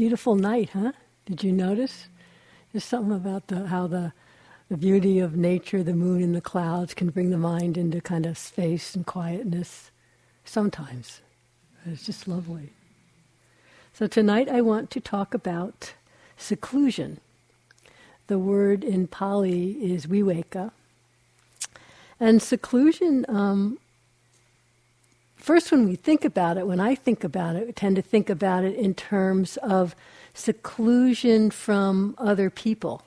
beautiful night, huh? Did you notice? There's something about the, how the, the beauty of nature, the moon and the clouds can bring the mind into kind of space and quietness sometimes. It's just lovely. So tonight I want to talk about seclusion. The word in Pali is viveka. And seclusion, um, first when we think about it, when I think about it, we tend to think about it in terms of seclusion from other people,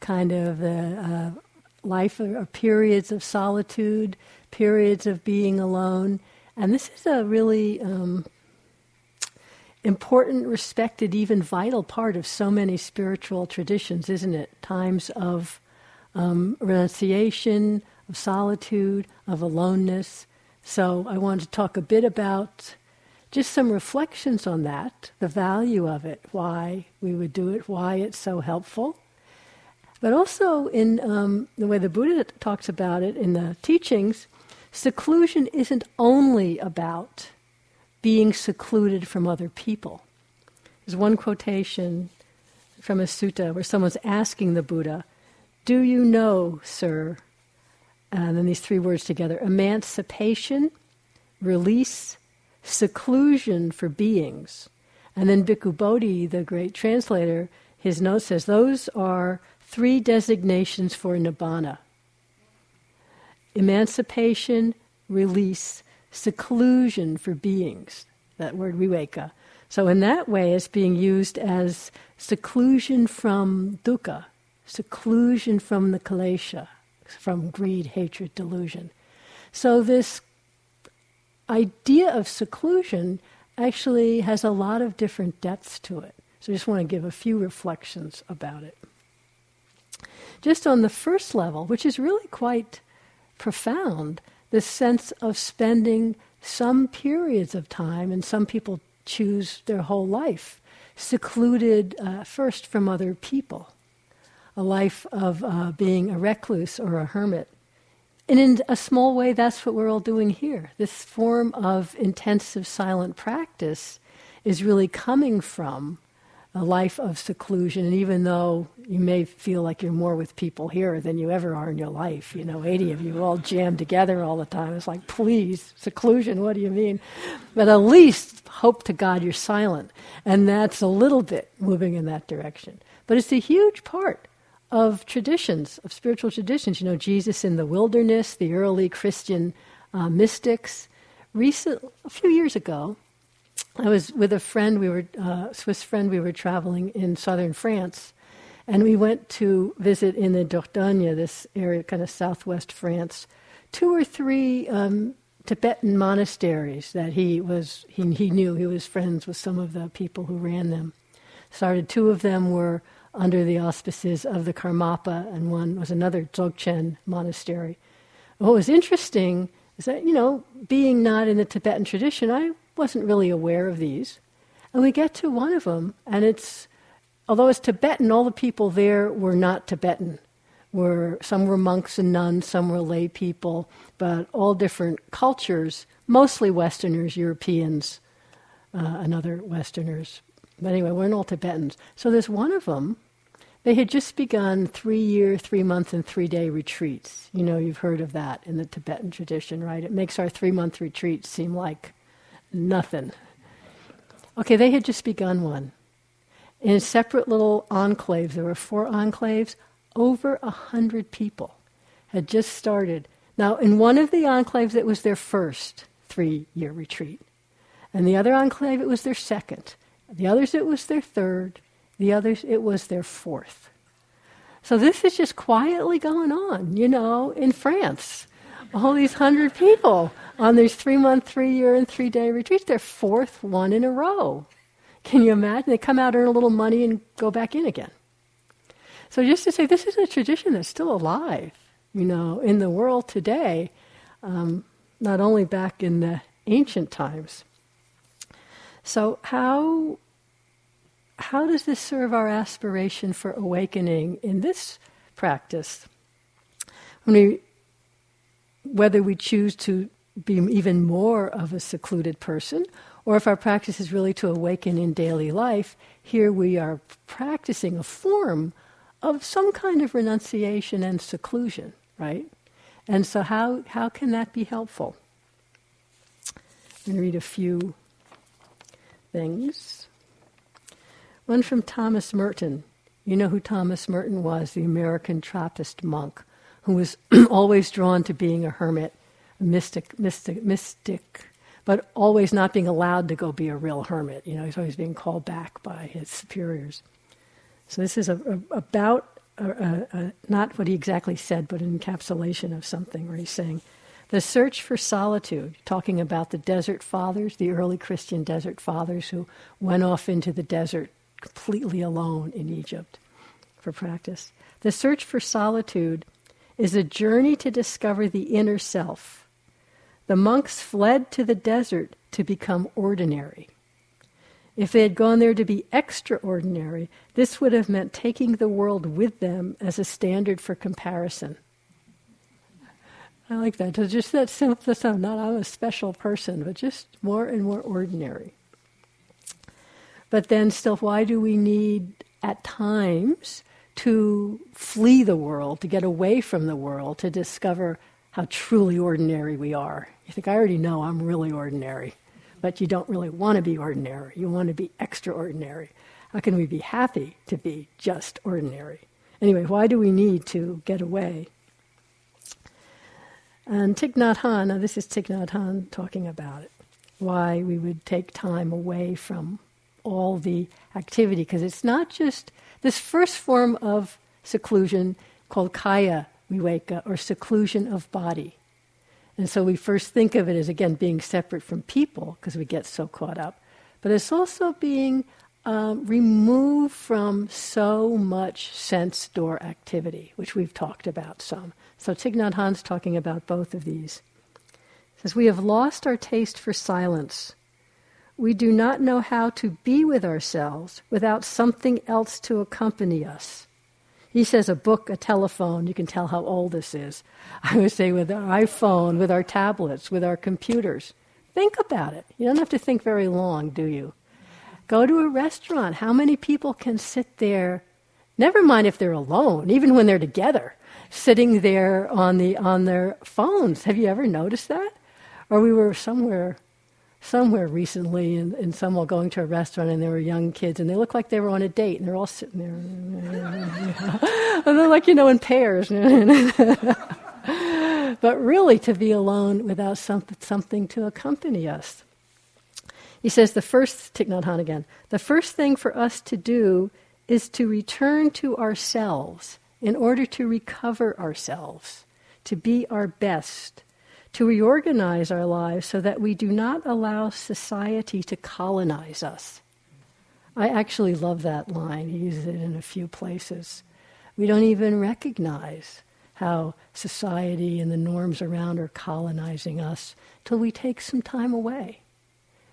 kind of a, uh, life or periods of solitude, periods of being alone. And this is a really um, important, respected, even vital part of so many spiritual traditions, isn't it? Times of um, renunciation, of solitude, of aloneness. So I want to talk a bit about just some reflections on that, the value of it, why we would do it, why it's so helpful. But also, in um, the way the Buddha talks about it in the teachings, seclusion isn't only about being secluded from other people. There's one quotation from a sutta where someone's asking the Buddha, Do you know, sir? Um, and then these three words together emancipation, release, seclusion for beings. And then Bhikkhu Bodhi, the great translator, his note says those are three designations for nibbana emancipation, release, seclusion for beings. That word viveka. So, in that way, it's being used as seclusion from dukkha, seclusion from the klesha, from greed, hatred, delusion. So, this idea of seclusion actually has a lot of different depths to it. So I just want to give a few reflections about it. Just on the first level, which is really quite profound, the sense of spending some periods of time, and some people choose their whole life, secluded uh, first from other people, a life of uh, being a recluse or a hermit and in a small way, that's what we're all doing here. This form of intensive silent practice is really coming from a life of seclusion. And even though you may feel like you're more with people here than you ever are in your life, you know, 80 of you all jammed together all the time. It's like, please, seclusion, what do you mean? But at least hope to God you're silent. And that's a little bit moving in that direction. But it's a huge part of traditions, of spiritual traditions. You know, Jesus in the wilderness, the early Christian uh, mystics. Recent, a few years ago, I was with a friend. We were uh, Swiss friend. We were traveling in southern France, and we went to visit in the Dordogne, this area, kind of southwest France, two or three um, Tibetan monasteries that he was he, he knew. He was friends with some of the people who ran them. Started two of them were under the auspices of the Karmapa, and one was another Dzogchen monastery. What was interesting is that, you know, being not in the Tibetan tradition, I wasn't really aware of these. And we get to one of them, and it's, although it's Tibetan, all the people there were not Tibetan. Were, some were monks and nuns, some were lay people, but all different cultures, mostly Westerners, Europeans, uh, and other Westerners. But anyway, we're all Tibetans. So there's one of them. They had just begun three year, three month, and three day retreats. You know, you've heard of that in the Tibetan tradition, right? It makes our three month retreats seem like nothing. Okay, they had just begun one. In separate little enclaves, there were four enclaves, over a hundred people had just started. Now, in one of the enclaves, it was their first three year retreat. And the other enclave, it was their second. The others, it was their third. The others, it was their fourth. So this is just quietly going on, you know, in France. All these hundred people on these three month, three year, and three day retreats, their fourth one in a row. Can you imagine? They come out, earn a little money, and go back in again. So just to say, this is a tradition that's still alive, you know, in the world today, um, not only back in the ancient times. So, how, how does this serve our aspiration for awakening in this practice? When we, whether we choose to be even more of a secluded person, Or if our practice is really to awaken in daily life, here we are practicing a form of some kind of renunciation and seclusion, right? And so, how, how can that be helpful? I'm going to read a few things. One from Thomas Merton. You know who Thomas Merton was, the American Trappist monk who was always drawn to being a hermit, a mystic, mystic, mystic, but always not being allowed to go be a real hermit. You know, he's always being called back by his superiors. So this is a, a, about a, not what he exactly said, but an encapsulation of something where he's saying, the search for solitude, talking about the desert fathers, the early Christian desert fathers who went off into the desert completely alone in Egypt for practice. The search for solitude is a journey to discover the inner self. The monks fled to the desert to become ordinary. If they had gone there to be extraordinary, this would have meant taking the world with them as a standard for comparison. I like that. just that simple, not I'm a special person, but just more and more ordinary. But then, still, why do we need at times to flee the world, to get away from the world, to discover how truly ordinary we are. You think, I already know I'm really ordinary, but you don't really want to be ordinary. You want to be extraordinary. How can we be happy to be just ordinary? Anyway, why do we need to get away? And Thich Nhat Hanh, now this is Thich Nhat Hanh talking about it, why we would take time away from all the activity, because it's not just this first form of seclusion, called kaya viveka, or seclusion of body. And so we first think of it as, again, being separate from people, because we get so caught up. But it's also being um, removed from so much sense door activity, which we've talked about some. So Thich Nhat Hanh's talking about both of these. He says, We have lost our taste for silence we do not know how to be with ourselves without something else to accompany us. He says a book, a telephone, you can tell how old this is. I would say with our iPhone, with our tablets, with our computers. Think about it. You don't have to think very long, do you? Go to a restaurant. How many people can sit there, never mind if they're alone, even when they're together, sitting there on, the, on their phones? Have you ever noticed that? Or we were somewhere somewhere recently, and, and some were going to a restaurant, and there were young kids, and they looked like they were on a date, and they're all sitting there, and they're like you know in pairs. but really, to be alone without some, something to accompany us. He says the first Thich Nhat Hanh again. The first thing for us to do is to return to ourselves in order to recover ourselves, to be our best to reorganize our lives so that we do not allow society to colonize us. I actually love that line. He uses it in a few places. We don't even recognize how society and the norms around are colonizing us till we take some time away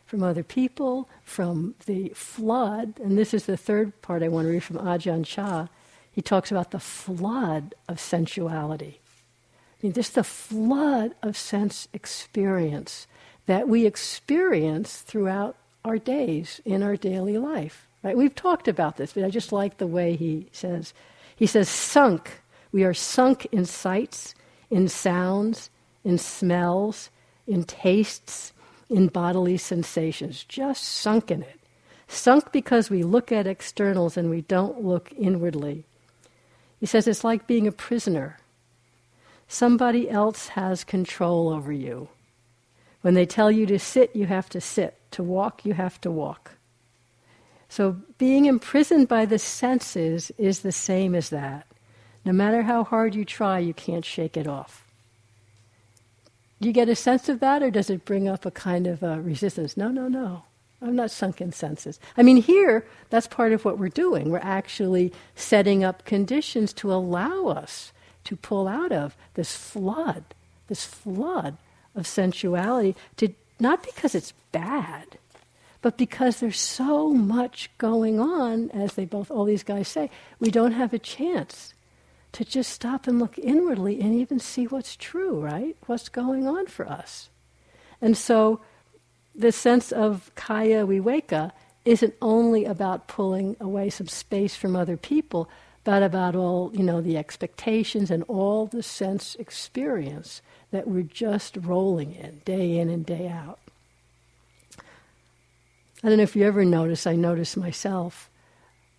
from other people, from the flood. And this is the third part I want to read from Ajahn Chah. He talks about the flood of sensuality I mean, just the flood of sense experience that we experience throughout our days in our daily life. Right? We've talked about this, but I just like the way he says. He says, sunk. We are sunk in sights, in sounds, in smells, in tastes, in bodily sensations. Just sunk in it. Sunk because we look at externals and we don't look inwardly. He says it's like being a prisoner Somebody else has control over you. When they tell you to sit, you have to sit. To walk, you have to walk. So being imprisoned by the senses is the same as that. No matter how hard you try, you can't shake it off. Do you get a sense of that, or does it bring up a kind of a resistance? No, no, no. I'm not sunk in senses. I mean, here, that's part of what we're doing. We're actually setting up conditions to allow us to pull out of this flood, this flood of sensuality, to not because it's bad, but because there's so much going on, as they both all these guys say, we don't have a chance to just stop and look inwardly and even see what's true, right? What's going on for us. And so the sense of kaya viveka isn't only about pulling away some space from other people, but about all, you know, the expectations and all the sense experience that we're just rolling in day in and day out. I don't know if you ever notice, I notice myself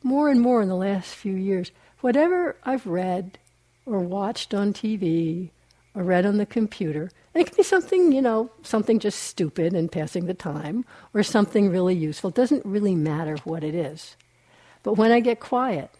more and more in the last few years, whatever I've read or watched on TV or read on the computer, And it can be something, you know, something just stupid and passing the time, or something really useful. It doesn't really matter what it is. But when I get quiet,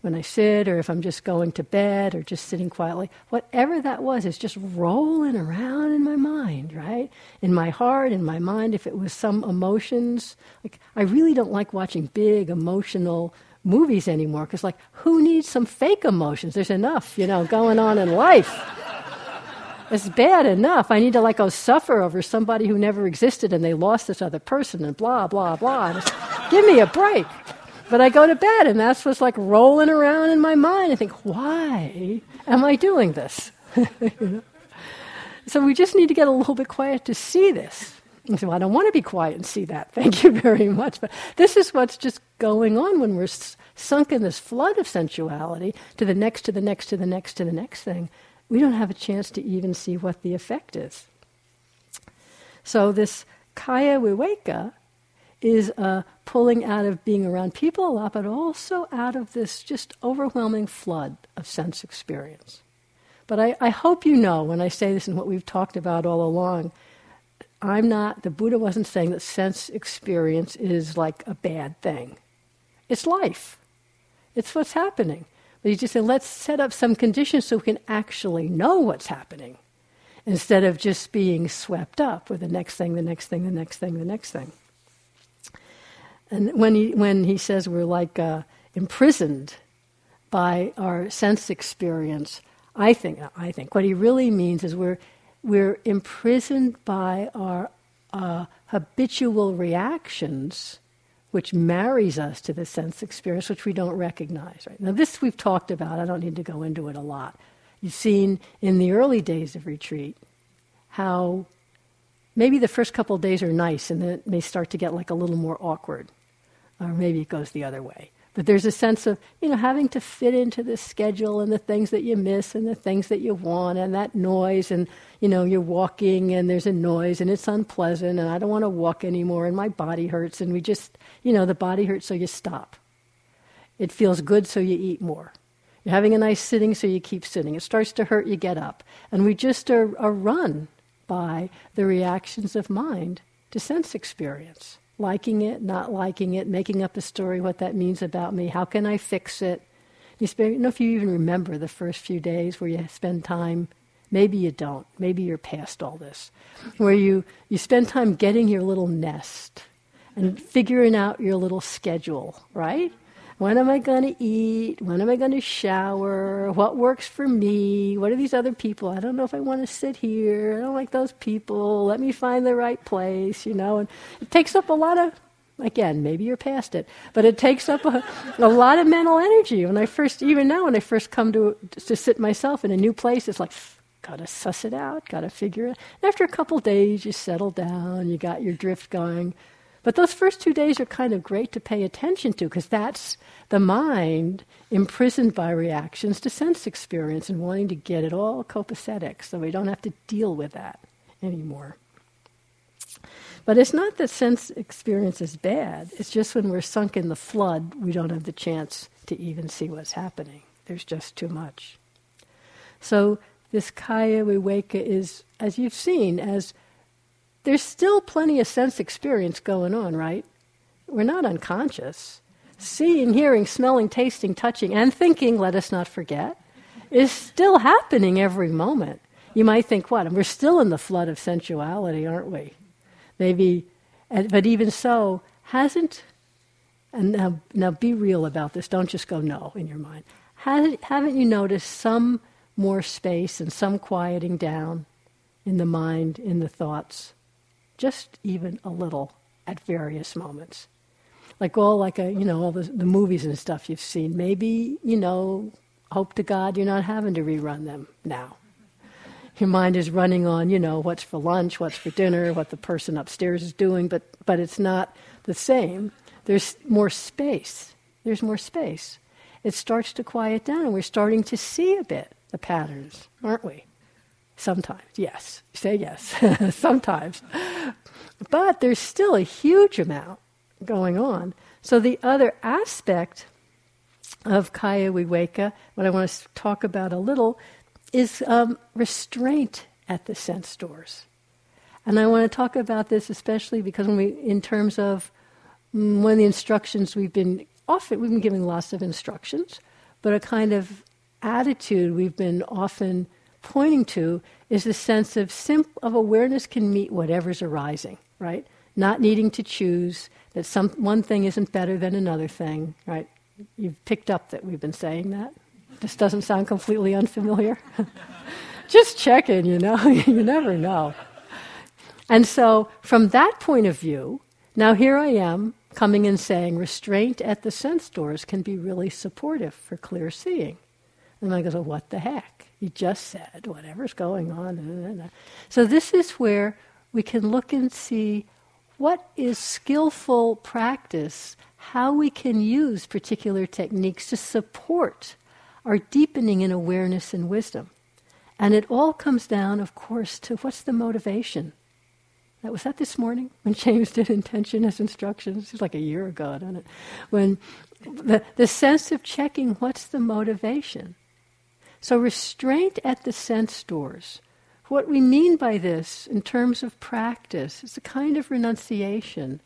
when I sit, or if I'm just going to bed, or just sitting quietly, whatever that was is just rolling around in my mind, right? In my heart, in my mind. If it was some emotions, like I really don't like watching big emotional movies anymore because, like, who needs some fake emotions? There's enough, you know, going on in life. It's bad enough. I need to like go suffer over somebody who never existed and they lost this other person and blah blah blah. Just, give me a break. But I go to bed and that's what's like rolling around in my mind. I think, why am I doing this? So we just need to get a little bit quiet to see this. And so I don't want to be quiet and see that. Thank you very much. But this is what's just going on when we're sunk in this flood of sensuality to the next, to the next, to the next, to the next thing we don't have a chance to even see what the effect is. So, this kaya viveka is a pulling out of being around people a lot, but also out of this just overwhelming flood of sense experience. But I, I hope you know when I say this and what we've talked about all along, I'm not, the Buddha wasn't saying that sense experience is like a bad thing. It's life, it's what's happening. But he just said, let's set up some conditions so we can actually know what's happening instead of just being swept up with the next thing, the next thing, the next thing, the next thing. And when he, when he says we're like uh, imprisoned by our sense experience, I think, I think what he really means is we're, we're imprisoned by our uh, habitual reactions which marries us to the sense experience, which we don't recognize. Right now, this we've talked about. I don't need to go into it a lot. You've seen in the early days of retreat how maybe the first couple of days are nice, and then it may start to get like a little more awkward, or maybe it goes the other way. But there's a sense of, you know, having to fit into the schedule and the things that you miss and the things that you want and that noise and, you know, you're walking and there's a noise and it's unpleasant and I don't want to walk anymore and my body hurts and we just, you know, the body hurts so you stop. It feels good so you eat more. You're having a nice sitting so you keep sitting. It starts to hurt, you get up. And we just are, are run by the reactions of mind to sense experience liking it, not liking it, making up a story what that means about me. How can I fix it? You spend, know if you even remember the first few days where you spend time. Maybe you don't. Maybe you're past all this. Where you, you spend time getting your little nest and figuring out your little schedule, right? When am I going to eat? When am I going to shower? What works for me? What are these other people? I don't know if I want to sit here. I don't like those people. Let me find the right place, you know. And it takes up a lot of, again, maybe you're past it, but it takes up a, a lot of mental energy. When I first, even now, when I first come to, to sit myself in a new place, it's like, gotta suss it out, gotta figure it. And after a couple days, you settle down, you got your drift going. But those first two days are kind of great to pay attention to because that's the mind imprisoned by reactions to sense experience and wanting to get it all copacetic so we don't have to deal with that anymore. But it's not that sense experience is bad, it's just when we're sunk in the flood, we don't have the chance to even see what's happening. There's just too much. So, this kaya viveka is, as you've seen, as there's still plenty of sense experience going on, right? We're not unconscious. Seeing, hearing, smelling, tasting, touching, and thinking, let us not forget, is still happening every moment. You might think, what? We're still in the flood of sensuality, aren't we? Maybe, but even so, hasn't, and now, now be real about this, don't just go no in your mind. Haven't you noticed some more space and some quieting down in the mind, in the thoughts? Just even a little at various moments. Like all like a you know all the, the movies and stuff you've seen. Maybe you know, hope to God you're not having to rerun them now. your mind is running on, you know, what's for lunch, what's for dinner, what the person upstairs is doing, but, but it's not the same. There's more space. There's more space. It starts to quiet down, and we're starting to see a bit the patterns, aren't we? Sometimes, yes. Say yes. Sometimes. But there's still a huge amount going on. So the other aspect of Kaya Viveka, what I want to talk about a little, is um, restraint at the sense doors. And I want to talk about this especially because when we, in terms of mm, one of the instructions we've been often, we've been giving lots of instructions, but a kind of attitude we've been often pointing to is the sense of simp- of awareness can meet whatever's arising, right? Not needing to choose that some one thing isn't better than another thing, right? You've picked up that we've been saying that. This doesn't sound completely unfamiliar. Just checking, you know, you never know. And so, from that point of view, now here I am coming and saying restraint at the sense doors can be really supportive for clear seeing. And I go, well, what the heck? You just said whatever's going on. So this is where we can look and see what is skillful practice, how we can use particular techniques to support our deepening in awareness and wisdom. And it all comes down, of course, to what's the motivation? That was that this morning when James did intention as instructions. It was like a year ago, don't it? When the, the sense of checking what's the motivation. So, restraint at the sense doors. What we mean by this in terms of practice is a kind of renunciation.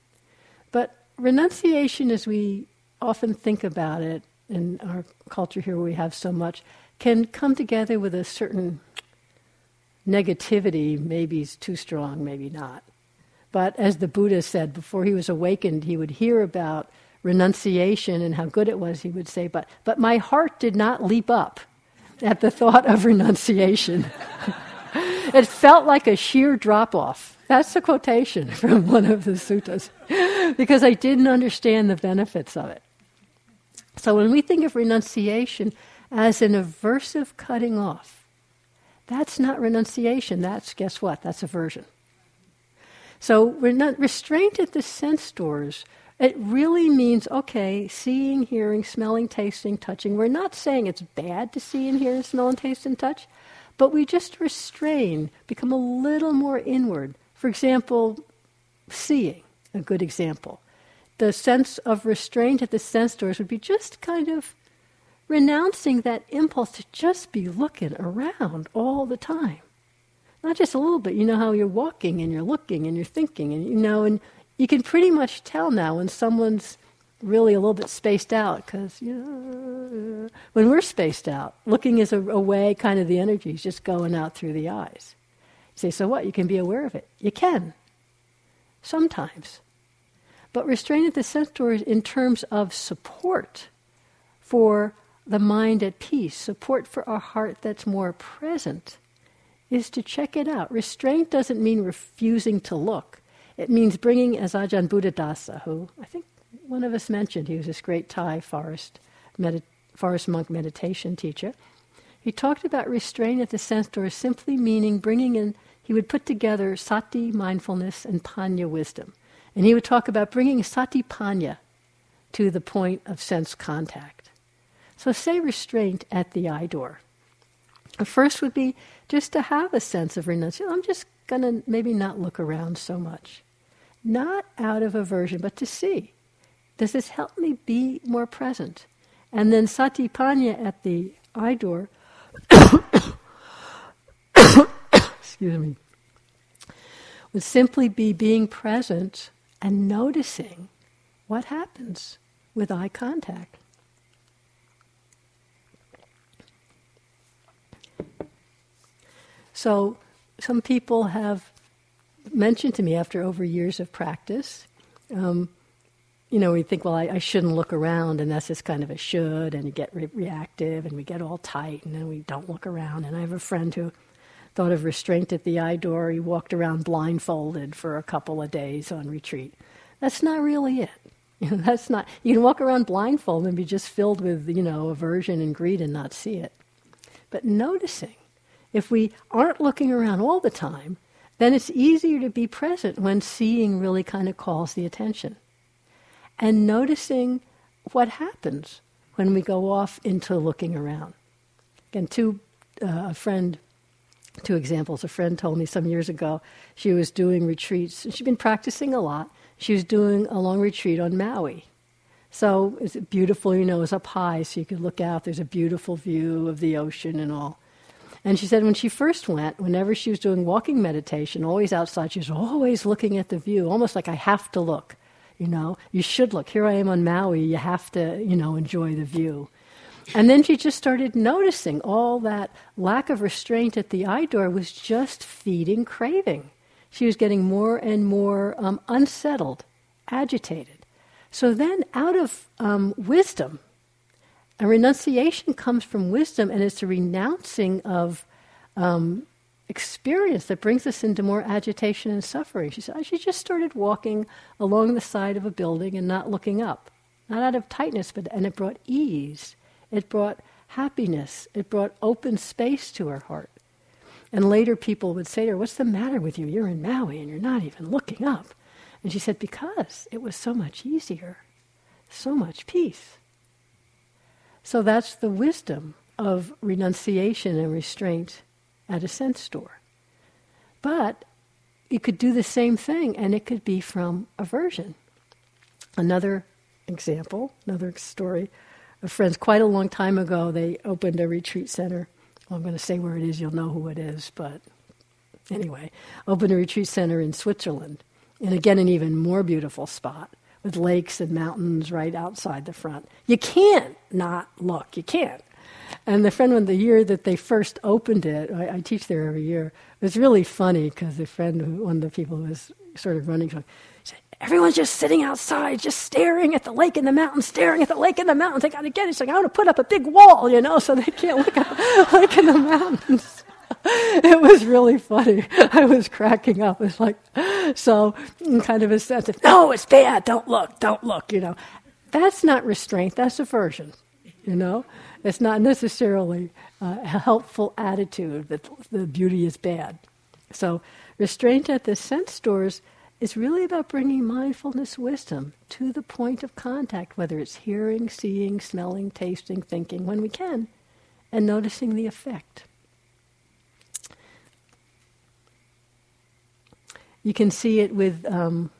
But renunciation, as we often think about it in our culture here where we have so much, can come together with a certain negativity. Maybe is too strong, maybe not. But as the Buddha said, before he was awakened, he would hear about renunciation and how good it was. He would say, But, but my heart did not leap up at the thought of renunciation. it felt like a sheer drop off. That's a quotation from one of the suttas, because I didn't understand the benefits of it. So when we think of renunciation as an aversive cutting off, that's not renunciation. That's, guess what? That's aversion. So we're not restraint at the sense doors it really means, okay, seeing, hearing, smelling, tasting, touching. We're not saying it's bad to see and hear and smell and taste and touch, but we just restrain, become a little more inward. For example, seeing, a good example. The sense of restraint at the sense doors would be just kind of renouncing that impulse to just be looking around all the time. Not just a little bit. You know how you're walking and you're looking and you're thinking and you know, and you can pretty much tell now when someone's really a little bit spaced out because you know, when we're spaced out, looking is a, a way kind of the energy is just going out through the eyes. You say, so what? You can be aware of it. You can. Sometimes. But restraint at the sense in terms of support for the mind at peace, support for a heart that's more present, is to check it out. Restraint doesn't mean refusing to look. It means bringing, as Ajahn Buddhadasa, who I think one of us mentioned, he was this great Thai forest, forest monk meditation teacher. He talked about restraint at the sense door simply meaning bringing in, he would put together sati, mindfulness, and panya, wisdom. And he would talk about bringing sati panya to the point of sense contact. So, say restraint at the eye door. The First would be just to have a sense of renunciation. I'm just going to maybe not look around so much not out of aversion, but to see. Does this help me be more present? And then satipanya at the eye door, excuse me, would simply be being present and noticing what happens with eye contact. So, some people have mentioned to me after over years of practice. Um, you know, we think, well, I, I, shouldn't look around, and that's just kind of a should, and you get re- reactive, and we get all tight, and then we don't look around. And I have a friend who thought of restraint at the eye door. He walked around blindfolded for a couple of days on retreat. That's not really it. You know, that's not. You can walk around blindfolded and be just filled with, you know, aversion and greed and not see it. But noticing If we aren't looking around all the time, then it's easier to be present when seeing really kind of calls the attention. And noticing what happens when we go off into looking around. Again, two, uh, a friend, two examples. A friend told me some years ago she was doing retreats. She'd been practicing a lot. She was doing a long retreat on Maui. So it's beautiful, you know, it's up high, so you could look out. There's a beautiful view of the ocean and all. And she said when she first went, whenever she was doing walking meditation, always outside, she was always looking at the view, almost like I have to look. You know, you should look. Here I am on Maui. You have to, you know, enjoy the view. And then she just started noticing all that lack of restraint at the eye door was just feeding craving. She was getting more and more um, unsettled, agitated. So then, out of um, wisdom, a renunciation comes from wisdom, and it's a renouncing of um, experience that brings us into more agitation and suffering. She said, She just started walking along the side of a building and not looking up, not out of tightness, but and it brought ease, it brought happiness, it brought open space to her heart. And later people would say to her, What's the matter with you? You're in Maui and you're not even looking up. And she said, Because it was so much easier, so much peace. So that's the wisdom of renunciation and restraint at a sense door. But you could do the same thing and it could be from aversion. Another example, another story of friends quite a long time ago, they opened a retreat center. Well, I'm going to say where it is, you'll know who it is, but anyway, opened a retreat center in Switzerland. And again, an even more beautiful spot with lakes and mountains right outside the front. You can't not look. You can't. And the friend, when the year that they first opened it, I, I teach there every year. It was really funny because the friend, who, one of the people who was sort of running, said, "Everyone's just sitting outside, just staring at the lake and the mountains, staring at the lake and the mountains. They got to get it. It's like I want to put up a big wall, you know, so they can't look at the lake the mountains." it was really funny. I was cracking up. It's like, so kind of a sense of, no, it's bad. Don't look. Don't look. You know, that's not restraint. That's aversion. You know, it's not necessarily a helpful attitude that the beauty is bad. So, restraint at the sense doors is really about bringing mindfulness wisdom to the point of contact, whether it's hearing, seeing, smelling, tasting, thinking, when we can, and noticing the effect. You can see it with um,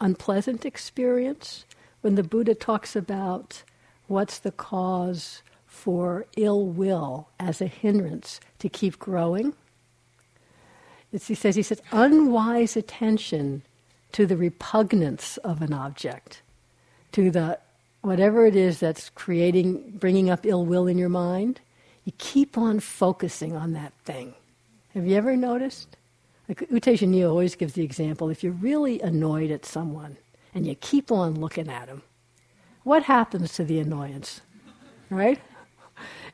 unpleasant experience when the Buddha talks about what's the cause for ill will as a hindrance to keep growing. It's, he says, he says, unwise attention to the repugnance of an object, to the whatever it is that's creating, bringing up ill will in your mind. You keep on focusing on that thing. Have you ever noticed? Like U Tejaniya always gives the example: if you're really annoyed at someone and you keep on looking at them, what happens to the annoyance? Right?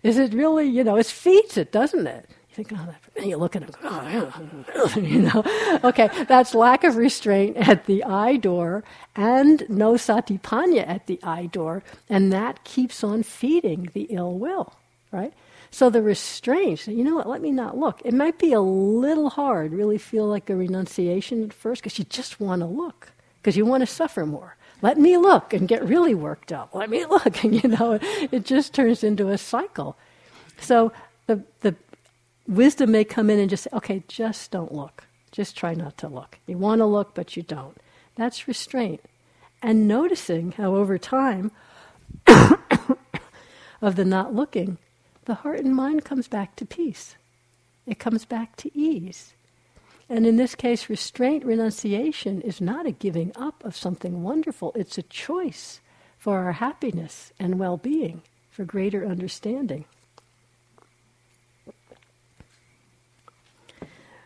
Is it really, you know, it feeds it, doesn't it? You think, oh, and you look at them, oh, you know. Okay, that's lack of restraint at the eye door and no satipanya at the eye door, and that keeps on feeding the ill will, right? So the restraint, you know what, let me not look. It might be a little hard, really feel like a renunciation at first, because you just want to look, because you want to suffer more let me look and get really worked up. Let me look. And, you know, it just turns into a cycle. So the, the wisdom may come in and just say, okay, just don't look. Just try not to look. You want to look, but you don't. That's restraint. And noticing how over time of the not looking, the heart and mind comes back to peace. It comes back to ease. And in this case, restraint, renunciation is not a giving up of something wonderful, it's a choice for our happiness and well being, for greater understanding.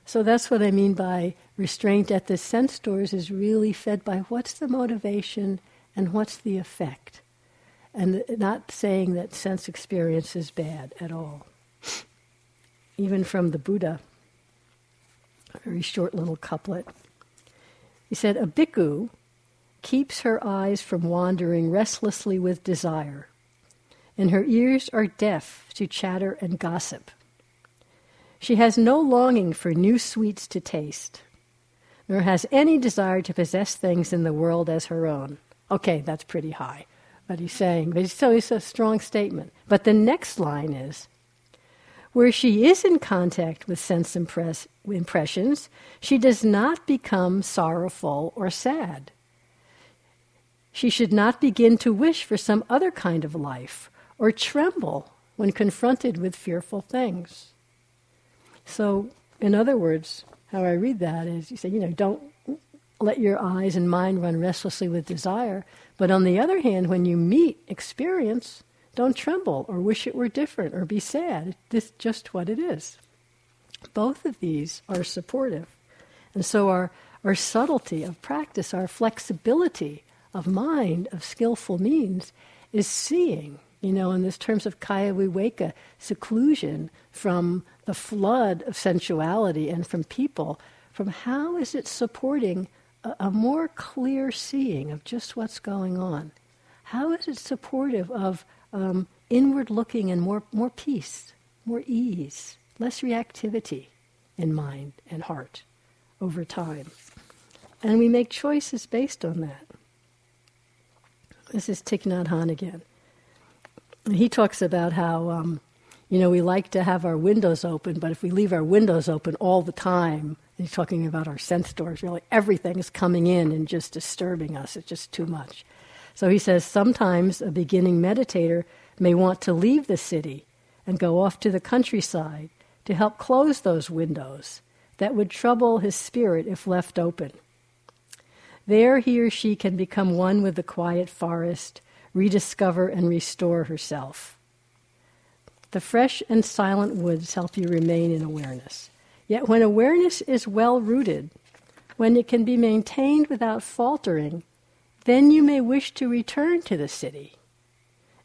So that's what I mean by restraint at the sense doors is really fed by what's the motivation and what's the effect. And not saying that sense experience is bad at all. Even from the Buddha, a very short little couplet. He said, A bhikkhu keeps her eyes from wandering restlessly with desire, and her ears are deaf to chatter and gossip. She has no longing for new sweets to taste, nor has any desire to possess things in the world as her own. Okay, that's pretty high, but he's saying, but so it's a strong statement. But the next line is, where she is in contact with sense impress, impressions, she does not become sorrowful or sad. She should not begin to wish for some other kind of life or tremble when confronted with fearful things. So, in other words, how I read that is you say, you know, don't let your eyes and mind run restlessly with desire. But on the other hand, when you meet experience, don't tremble or wish it were different or be sad. It's just what it is. Both of these are supportive. And so our, our subtlety of practice, our flexibility of mind, of skillful means, is seeing, you know, in this terms of kaya viveka, seclusion from the flood of sensuality and from people, from how is it supporting a more clear seeing of just what's going on? How is it supportive of um, inward looking and more, more peace, more ease, less reactivity in mind and heart over time? And we make choices based on that. This is Thich Nhat Hanh again. He talks about how um, you know, we like to have our windows open, but if we leave our windows open all the time, he's talking about our sense doors, really everything is coming in and just disturbing us. It's just too much. So he says sometimes a beginning meditator may want to leave the city and go off to the countryside to help close those windows that would trouble his spirit if left open. There he or she can become one with the quiet forest, rediscover and restore herself. The fresh and silent woods help you remain in awareness. Yet when awareness is well rooted, when it can be maintained without faltering, then you may wish to return to the city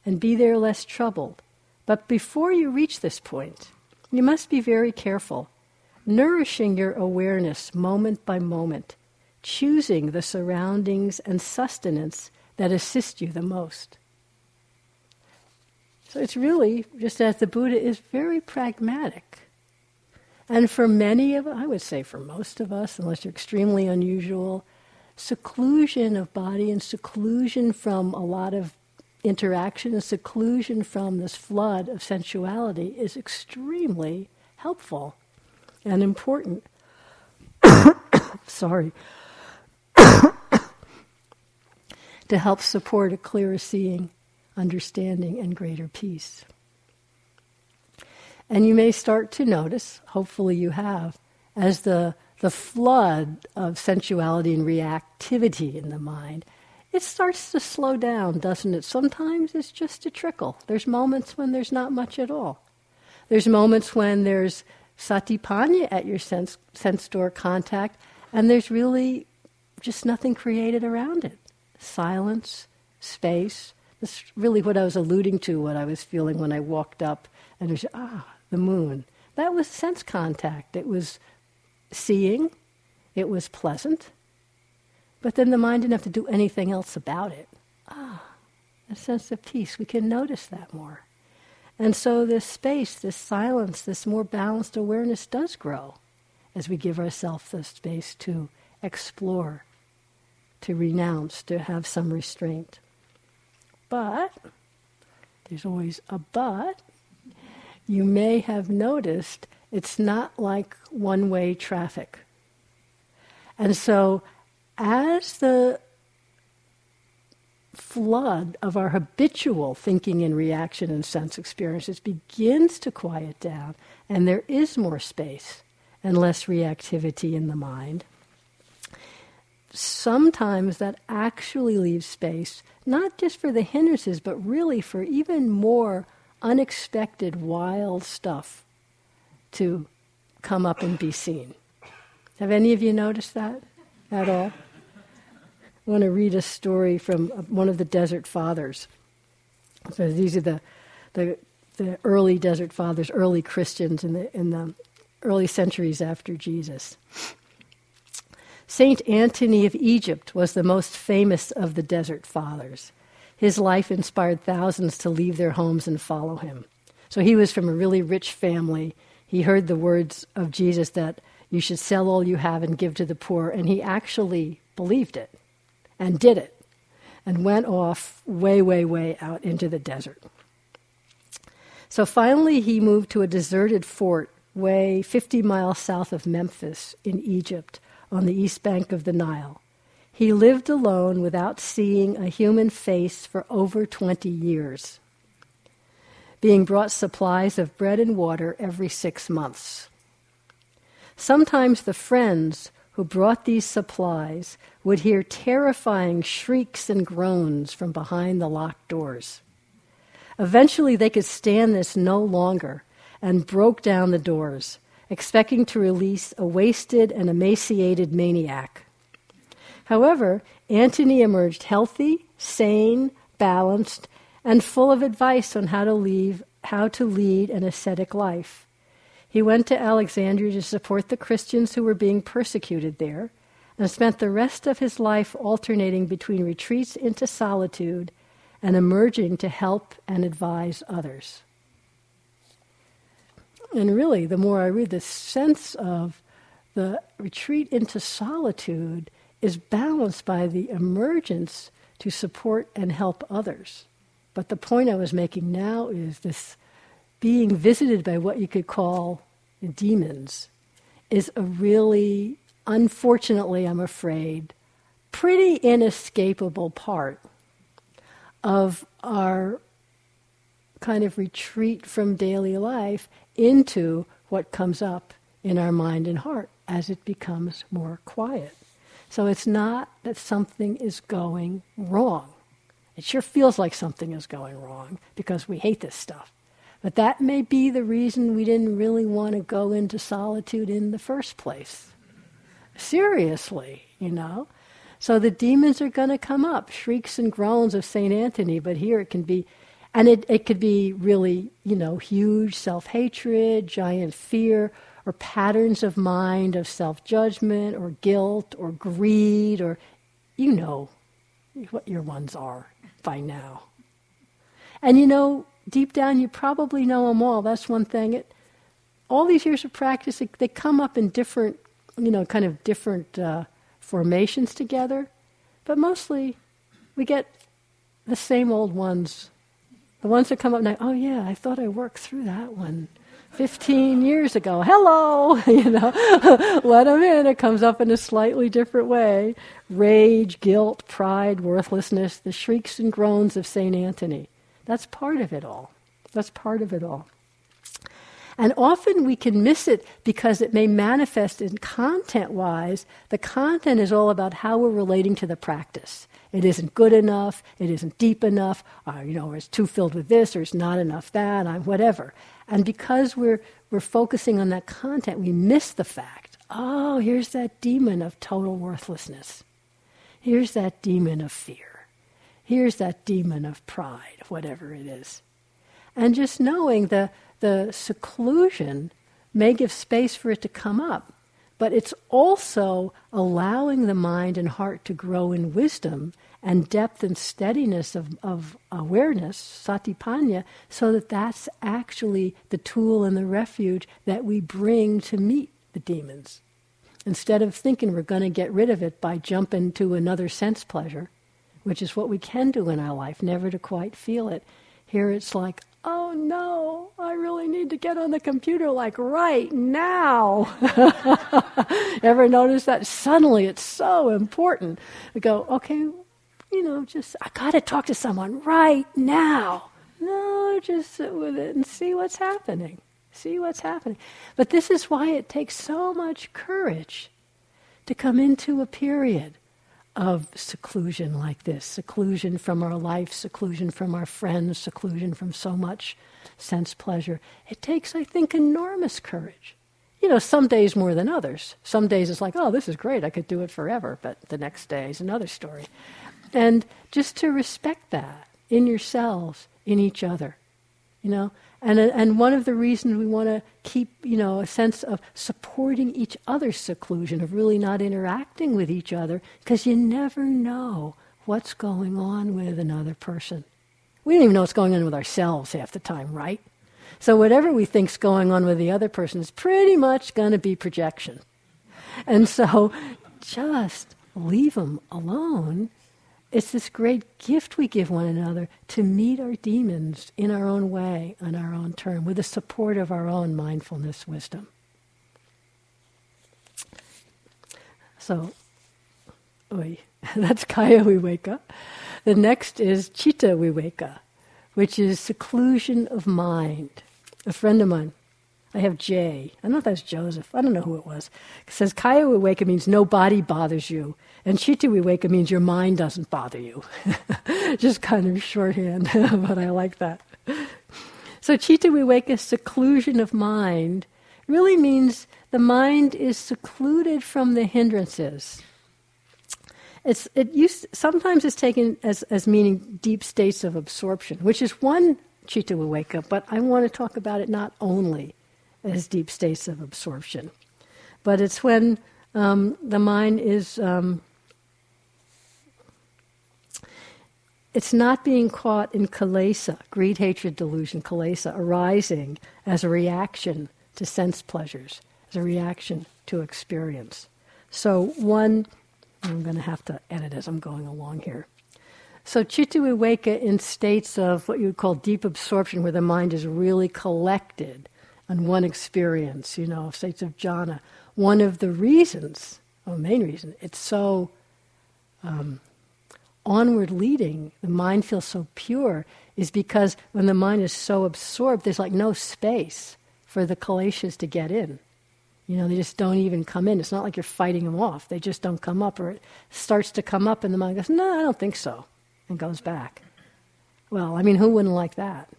and be there less troubled. But before you reach this point, you must be very careful, nourishing your awareness moment by moment, choosing the surroundings and sustenance that assist you the most. So it's really just as the Buddha is very pragmatic. And for many of I would say for most of us, unless you're extremely unusual, seclusion of body and seclusion from a lot of interaction and seclusion from this flood of sensuality is extremely helpful and important. Sorry. to help support a clearer seeing understanding, and greater peace. And you may start to notice, hopefully you have, as the, the flood of sensuality and reactivity in the mind, it starts to slow down, doesn't it? Sometimes it's just a trickle. There's moments when there's not much at all. There's moments when there's satipanya at your sense, sense door contact, and there's really just nothing created around it. Silence, space, that's really what I was alluding to, what I was feeling when I walked up and ah, the moon. That was sense contact. It was seeing, it was pleasant, but then the mind didn't have to do anything else about it. Ah, a sense of peace. We can notice that more. And so this space, this silence, this more balanced awareness does grow as we give ourselves the space to explore, to renounce, to have some restraint. But, there's always a but, you may have noticed it's not like one way traffic. And so, as the flood of our habitual thinking and reaction and sense experiences begins to quiet down, and there is more space and less reactivity in the mind, sometimes that actually leaves space not just for the hindrances, but really for even more unexpected, wild stuff to come up and be seen. Have any of you noticed that at all? I want to read a story from uh, one of the Desert Fathers. So these are the, the, the early Desert Fathers, early Christians in the, in the early centuries after Jesus. Saint Antony of Egypt was the most famous of the Desert Fathers. His life inspired thousands to leave their homes and follow him. So he was from a really rich family. He he heard the words of Jesus that you should sell all you have and give to the poor, and he actually believed it and did it and went off way, way, way out into the desert. So finally, he moved to a deserted fort way 50 miles south of Memphis in Egypt on the east bank of the Nile. He lived alone without seeing a human face for over 20 years, being brought supplies of bread and water every six months. Sometimes the friends who brought these supplies would hear terrifying shrieks and groans from behind the locked doors. Eventually, they could stand this no longer and broke down the doors, expecting to release a wasted and emaciated maniac. However, Antony emerged healthy, sane, balanced, and full of advice on how to, leave, how to lead an ascetic life. He went to Alexandria to support the Christians who were being persecuted there and spent the rest of his life alternating between retreats into solitude and emerging to help and advise others. And really, the more I read, the sense of the retreat into solitude is balanced by the emergence to support and help others. But the point I was making now is this being visited by what you could call demons is a really, unfortunately, I'm afraid, pretty inescapable part of our kind of retreat from daily life into what comes up in our mind and heart as it becomes more quiet. So it's not that something is going wrong. It sure feels like something is going wrong because we hate this stuff. But that may be the reason we didn't really want to go into solitude in the first place. Seriously, you know? So the demons are going to come up, shrieks and groans of St. Anthony, but here it can be, and it, it could be really, you know, huge self hatred, giant fear, or patterns of mind of self judgment, or guilt, or greed, or you know what your ones are by now. And you know, deep down you probably know them all. That's one thing. It, all these years of practice, it, they come up in different, you know, kind of different uh, formations together, but mostly we get the same old ones. The ones that come up now, oh yeah, I thought I worked through that one 15 years ago. Hello, you know, let them in. It comes up in a slightly different way. Rage, guilt, pride, worthlessness, the shrieks and groans of St. Anthony. That's part of it all. That's part of it all. And often we can miss it because it may manifest in content wise. The content is all about how we're relating to the practice. It isn't good enough, it isn't deep enough, or, uh, you know, or it's too filled with this, or it's not enough that, or whatever. And because we're, we're focusing on that content, we miss the fact oh, here's that demon of total worthlessness. Here's that demon of fear. Here's that demon of pride, whatever it is. And just knowing the, the seclusion may give space for it to come up, but it's also allowing the mind and heart to grow in wisdom and depth and steadiness of, of awareness, satipanya, so that that's actually the tool and the refuge that we bring to meet the demons. Instead of thinking we're going to get rid of it by jumping to another sense pleasure, which is what we can do in our life, never to quite feel it. Here it's like, oh no, I really need to get on the computer like right now. Ever notice that? Suddenly it's so important. We go, okay, you know, just, I got to talk to someone right now. No, just sit with it and see what's happening. See what's happening. But this is why it takes so much courage to come into a period of seclusion like this seclusion from our life, seclusion from our friends, seclusion from so much sense pleasure. It takes, I think, enormous courage. You know, some days more than others. Some days it's like, oh, this is great, I could do it forever, but the next day is another story. And just to respect that in yourselves, in each other, you know, and, uh, and one of the reasons we want to keep, you know, a sense of supporting each other's seclusion, of really not interacting with each other, because you never know what's going on with another person. We don't even know what's going on with ourselves half the time, right? So whatever we think's going on with the other person is pretty much going to be projection. And so just leave them alone. It's this great gift we give one another to meet our demons in our own way, on our own term, with the support of our own mindfulness wisdom. So, oi, that's Kaya Viveka. The next is Chitta Viveka, which is seclusion of mind. A friend of mine, I have Jay. I don't know if that's Joseph. I don't know who it was. It says Kaya Viveka means no body bothers you, and Chitta Viveka means your mind doesn't bother you. Just kind of shorthand, but I like that. So Chitta Viveka, seclusion of mind, really means the mind is secluded from the hindrances. It's, it used, sometimes it's taken as, as meaning deep states of absorption, which is one chitta viveka, but I want to talk about it not only as deep states of absorption, but it's when um, the mind is. Um, it's not being caught in kilesa, greed, hatred, delusion, kilesa, arising as a reaction to sense pleasures as a reaction to experience. So, one, I'm going to have to edit as I'm going along here. So, chitta viveka in states of what you would call deep absorption, where the mind is really collected on one experience, you know, states of jhana. One of the reasons, well, main reason, it's so um, onward leading, the mind feels so pure, is because when the mind is so absorbed, there's like no space for the kileshas to get in. You know, they just don't even come in. It's not like you're fighting them off. They just don't come up, or it starts to come up, and the mind goes, No, I don't think so, and goes back. Well, I mean, who wouldn't like that?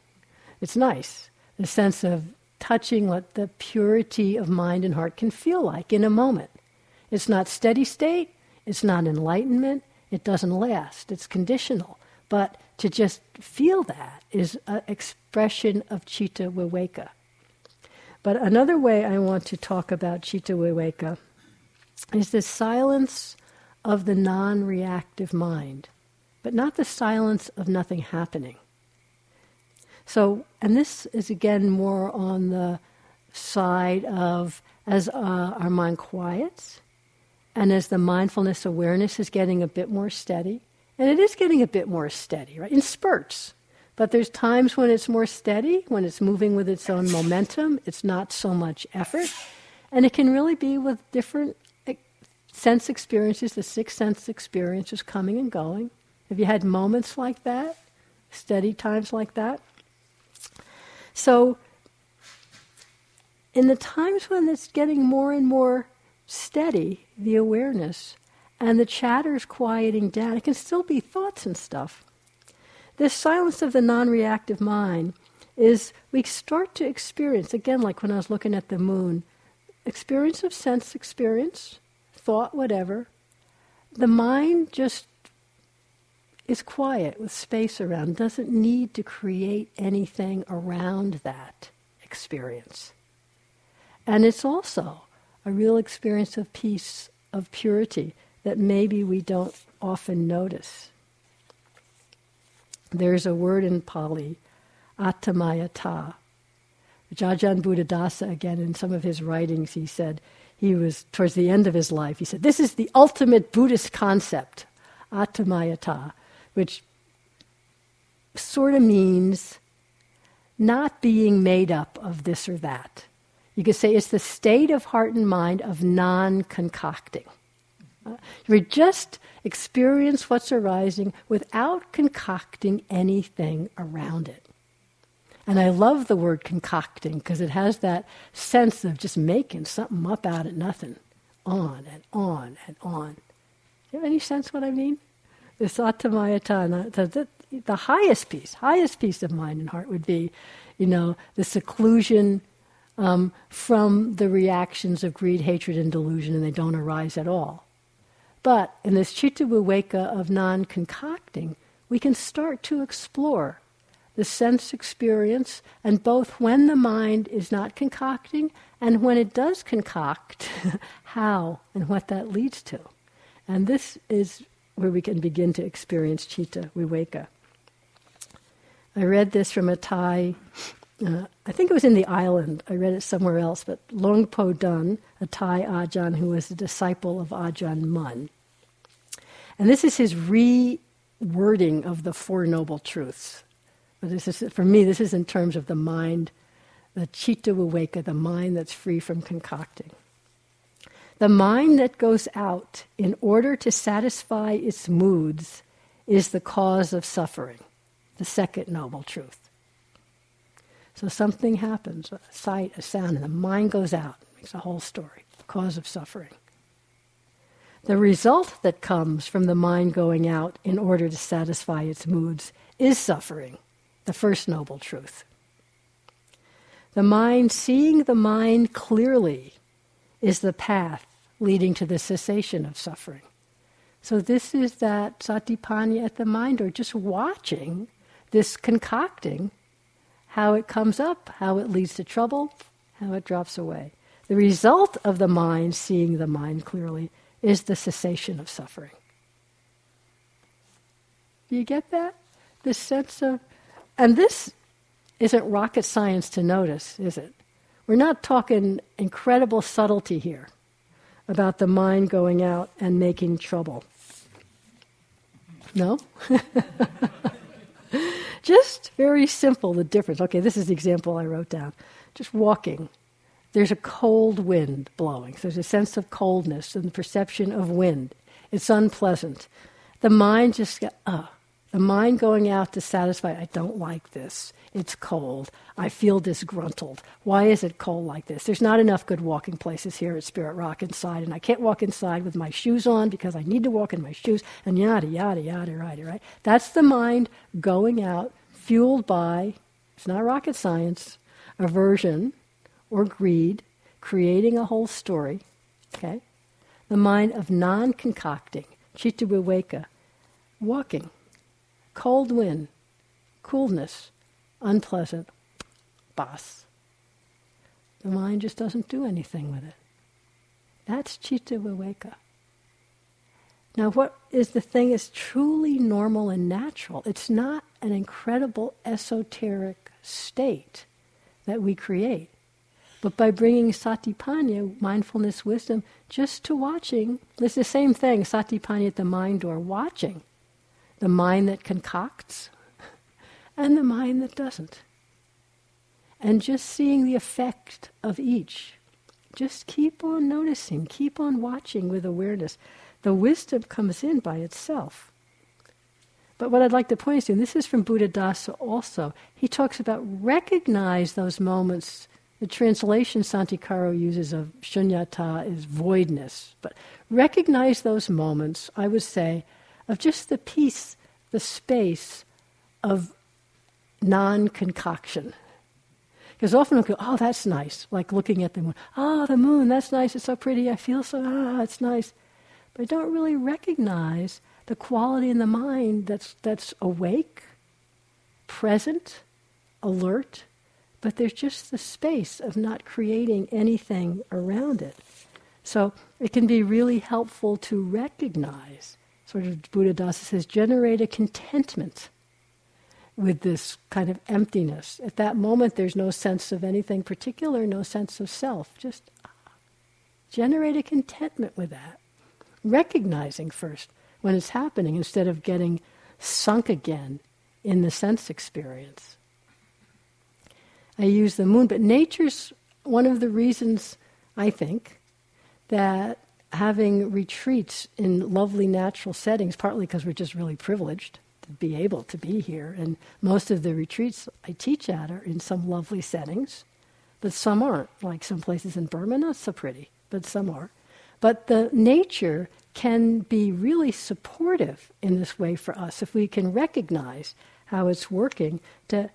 It's nice, the sense of touching what the purity of mind and heart can feel like in a moment. It's not steady state, it's not enlightenment, it doesn't last, it's conditional. But to just feel that is an expression of chitta viveka. But another way I want to talk about Chitta Viveka is the silence of the non reactive mind, but not the silence of nothing happening. So, and this is again more on the side of as uh, our mind quiets and as the mindfulness awareness is getting a bit more steady, and it is getting a bit more steady, right, in spurts. But there's times when it's more steady, when it's moving with its own momentum, it's not so much effort. And it can really be with different sense experiences, the six sense experiences coming and going. Have you had moments like that? Steady times like that? So, in the times when it's getting more and more steady, the awareness, and the chatter's quieting down, it can still be thoughts and stuff. This silence of the non reactive mind is we start to experience, again, like when I was looking at the moon, experience of sense experience, thought, whatever. The mind just is quiet with space around, doesn't need to create anything around that experience. And it's also a real experience of peace, of purity that maybe we don't often notice. There's a word in Pali, Atammayata. Ajahn Buddhadasa, again, in some of his writings, he said, he was towards the end of his life, he said, This is the ultimate Buddhist concept, Atammayata, which sort of means not being made up of this or that. You could say it's the state of heart and mind of non concocting. Uh, we just experience what's arising without concocting anything around it. And I love the word concocting because it has that sense of just making something up out of nothing, on and on and on. Do You have any sense what I mean? This attamayatana, the, the, the highest peace, highest peace of mind and heart would be, you know, the seclusion um, from the reactions of greed, hatred, and delusion, and they don't arise at all. But in this chitta viveka of non concocting, we can start to explore the sense experience, and both when the mind is not concocting and when it does concoct, how and what that leads to. And this is where we can begin to experience chitta viveka. I read this from a Thai uh, I think it was in the island, I read it somewhere else, but Luang Por Dun, a Thai Ajahn who was a disciple of Ajahn Mun. And this is his rewording of the Four Noble Truths. But this is, for me, this is in terms of the mind, the chitta viveka, the mind that's free from concocting. The mind that goes out in order to satisfy its moods is the cause of suffering, the second noble truth. So something happens, a sight, a sound, and the mind goes out, makes a whole story, the cause of suffering. The result that comes from the mind going out in order to satisfy its moods is suffering, the first noble truth. The mind seeing the mind clearly is the path leading to the cessation of suffering. So this is that satipanya at the mind, or just watching this concocting how it comes up, how it leads to trouble, how it drops away. The result of the mind seeing the mind clearly is the cessation of suffering. Do you get that? This sense of, and this isn't rocket science to notice, is it? We're not talking incredible subtlety here about the mind going out and making trouble. No? Just very simple, the difference. Okay, this is the example I wrote down. Just walking. There's a cold wind blowing. So there's a sense of coldness and the perception of wind. It's unpleasant. The mind just, uh, the mind going out to satisfy, I don't like this. It's cold. I feel disgruntled. Why is it cold like this? There's not enough good walking places here at Spirit Rock inside, and I can't walk inside with my shoes on because I need to walk in my shoes, and yada, yada, yada, yada, right? That's the mind going out, fueled by, it's not rocket science, aversion or greed, creating a whole story, okay? The mind of non concocting, chitta walking, cold wind, coolness, unpleasant, boss. The mind just doesn't do anything with it. That's chitta viveka. Now, what is the thing is truly normal and natural. It's not an incredible esoteric state that we create. But by bringing satipanya, mindfulness, wisdom, just to watching, it's the same thing, satipanya at the mind door, watching the mind that concocts and the mind that doesn't. And just seeing the effect of each. Just keep on noticing, keep on watching with awareness. The wisdom comes in by itself. But what I'd like to point to, and this is from Buddhadasa also, he talks about recognize those moments. The translation Santikaro uses of shunyata is voidness. But recognize those moments, I would say, of just the peace, the space of non concoction. Because often we'll go, oh, that's nice, like looking at the moon. Oh, the moon, that's nice, it's so pretty, I feel so, ah, it's nice. But I don't really recognize the quality in the mind that's, that's awake, present, alert, but there's just the space of not creating anything around it. So it can be really helpful to recognize, sort of Buddhadasa says, generate a contentment with this kind of emptiness. At that moment, there's no sense of anything particular, no sense of self. Just generate a contentment with that. Recognizing first when it's happening instead of getting sunk again in the sense experience. I use the moon, but nature's one of the reasons, I think, that having retreats in lovely natural settings, partly because we're just really privileged, be able to be here. And most of the retreats I teach at are in some lovely settings, but some aren't. Like some places in Burma, not so pretty, but some are. But the nature can be really supportive in this way for us if we can recognize how it's working to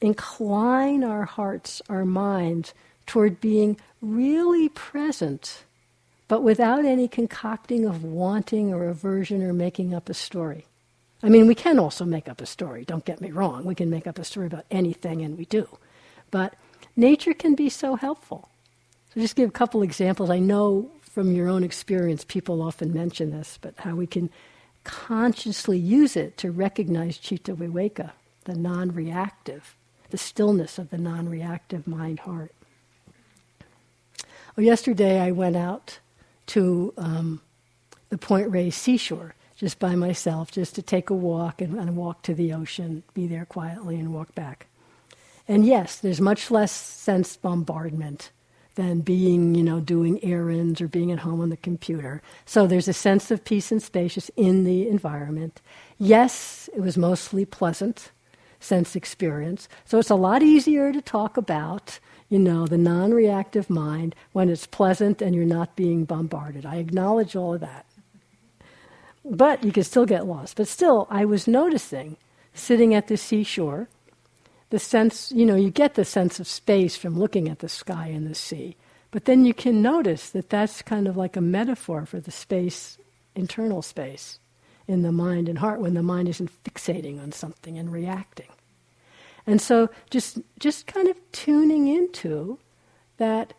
incline our hearts, our minds toward being really present, but without any concocting of wanting or aversion or making up a story. I mean, we can also make up a story, don't get me wrong. We can make up a story about anything, and we do. But nature can be so helpful. So, just give a couple examples. I know from your own experience, people often mention this, but how we can consciously use it to recognize chitta viveka, the non reactive. the stillness of the non reactive mind heart. Well, yesterday I went out to um, the Point Reyes seashore just by myself, just to take a walk and, and walk to the ocean, be there quietly and walk back. And yes, there's much less sense bombardment than being, you know, doing errands or being at home on the computer. So there's a sense of peace and spacious in the environment. Yes, it was mostly pleasant sense experience. So it's a lot easier to talk about, you know, the non reactive mind when it's pleasant and you're not being bombarded. I acknowledge all of that. But you can still get lost. But still, I was noticing, sitting at the seashore, the sense, you know, you get the sense of space from looking at the sky and the sea. But then you can notice that that's kind of like a metaphor for the space, internal space in the mind and heart when the mind isn't fixating on something and reacting. And so just just kind of tuning into that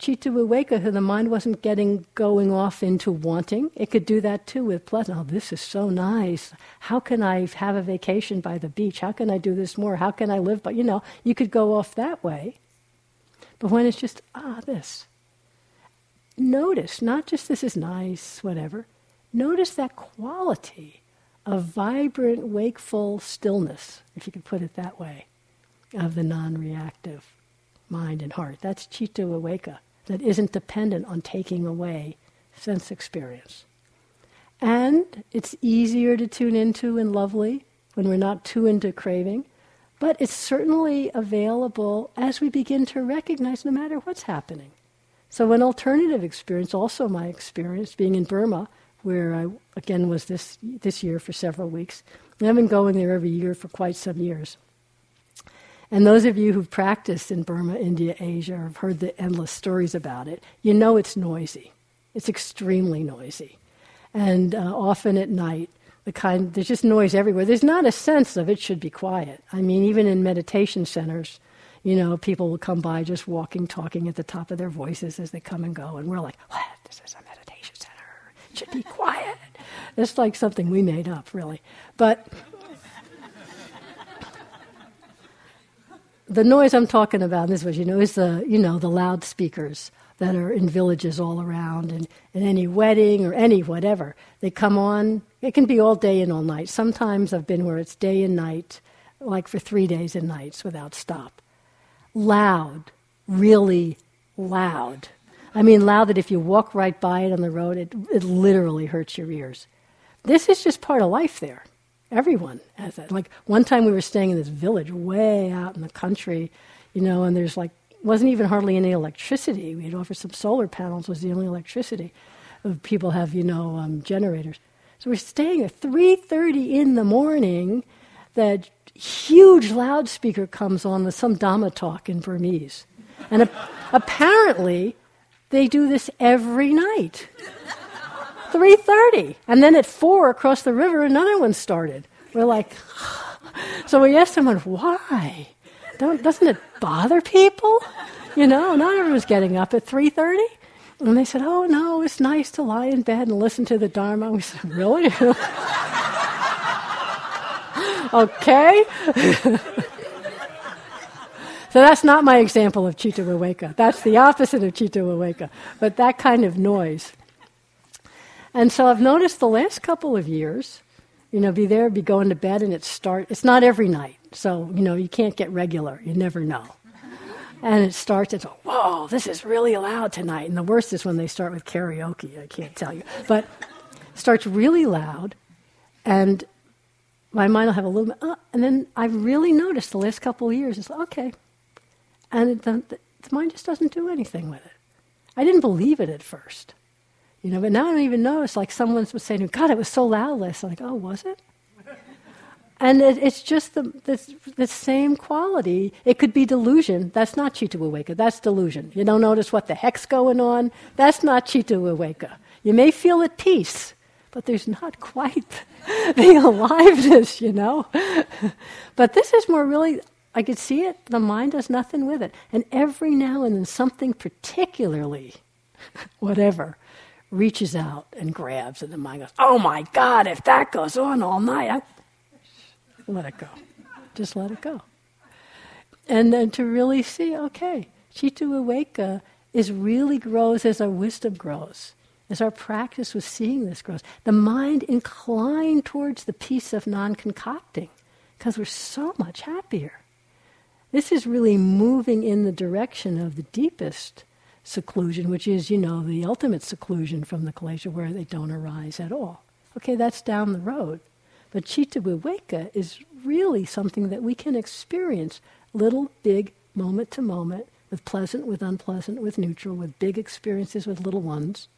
chitta viveka, the mind wasn't getting going off into wanting. It could do that too with pleasure. Oh, this is so nice. How can I have a vacation by the beach? How can I do this more? How can I live? But you know, you could go off that way. But when it's just, ah, this, notice, not just this is nice, whatever, notice that quality of vibrant, wakeful stillness, if you could put it that way, of the non reactive mind and heart. That's chitta viveka that isn't dependent on taking away sense experience. And it's easier to tune into and lovely when we're not too into craving, but it's certainly available as we begin to recognize no matter what's happening. So, an alternative experience, also my experience being in Burma, where I again was this this year for several weeks. And I've been going there every year for quite some years. And those of you who've practiced in Burma, India, Asia, or have heard the endless stories about it, you know it's noisy. It's extremely noisy. And uh, often at night, the kind, there's just noise everywhere. There's not a sense of it should be quiet. I mean, even in meditation centers, you know, people will come by just walking, talking at the top of their voices as they come and go. And we're like, what? This is a meditation center. It should be quiet. It's like something we made up, really. But the noise I'm talking about, this was, you know, is the, you know, the loudspeakers that are in villages all around and in any wedding or any whatever. They come on, it can be all day and all night. Sometimes I've been where it's day and night, like for three days and nights without stop. Loud, really loud. I mean, loud that if you walk right by it on the road, it, it literally hurts your ears. This is just part of life there. Everyone has that. Like one time we were staying in this village way out in the country, you know, and there's like wasn't even hardly any electricity. We had offered some solar panels was the only electricity. People have you know um, generators. So we're staying at 3:30 in the morning. That huge loudspeaker comes on with some Dhamma talk in Burmese, and a- apparently they do this every night. 3.30. And then at 4 across the river, another one started. We're like, so we asked someone, why? Don't, doesn't it bother people? You know, not everyone's getting up at 3.30. And they said, oh, no, it's nice to lie in bed and listen to the Dharma. We said, really? okay. So that's not my example of Chitta Viveka. That's the opposite of Chitta Viveka. But that kind of noise. And so I've noticed the last couple of years, you know, be there, be going to bed, and it start. It's not every night, so you know you can't get regular. You never know. And it starts. It's whoa, this is really loud tonight. And the worst is when they start with karaoke. I can't tell you, but starts really loud, and my mind will have a little bit. Uh, and then I've really noticed the last couple of years. It's like, okay, and it, the, the mind just doesn't do anything with it. I didn't believe it at first. You know, but now I don't even know. It's like someone was saying, God, it was so loud last I'm like, oh, was it? and it, it's just the, the, the, same quality. It could be delusion. That's not Chitta Viveka. That's delusion. You don't notice what the heck's going on. That's not Chitta Viveka. You may feel at peace, but there's not quite the aliveness, you know. but this is more really, I could see it. The mind does nothing with it. And every now and then something particularly, whatever, reaches out and grabs, and the mind goes, Oh my God, if that goes on all night, I... let it go. Just let it go. And then to really see, okay, Chitta Viveka is really grows as our wisdom grows, as our practice with seeing this grows. The mind inclined towards the peace of non concocting because we're so much happier. This is really moving in the direction of the deepest seclusion, which is, you know, the ultimate seclusion from the klesha where they don't arise at all. Okay, that's down the road. But Chitta Viveka is really something that we can experience little, big, moment to moment, with pleasant, with unpleasant, with neutral, with big experiences, with little ones.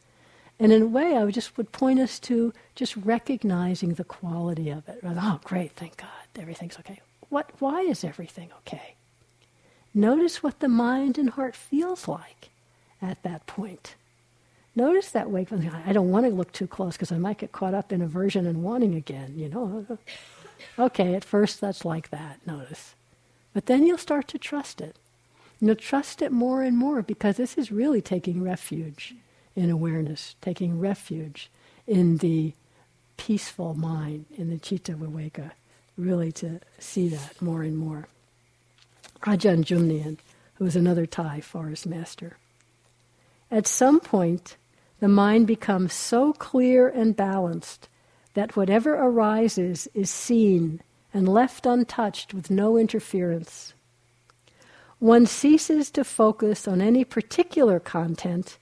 And in a way, I would just would point us to just recognizing the quality of it. Oh, great, thank God, everything's okay. What? Why is everything okay? Notice what the mind and heart feels like at that point. Notice that wakefulness. I don't want to look too close because I might get caught up in aversion and wanting again, you know. Okay, at first that's like that, notice. But then you'll start to trust it. You'll trust it more and more because this is really taking refuge in awareness, taking refuge in the peaceful mind, in the Chitta Viveka, really to see that more and more. Ajahn Jumnian, who was another Thai forest master. At some point, the mind becomes so clear and balanced that whatever arises is seen and left untouched with no interference. One ceases to focus on any particular content,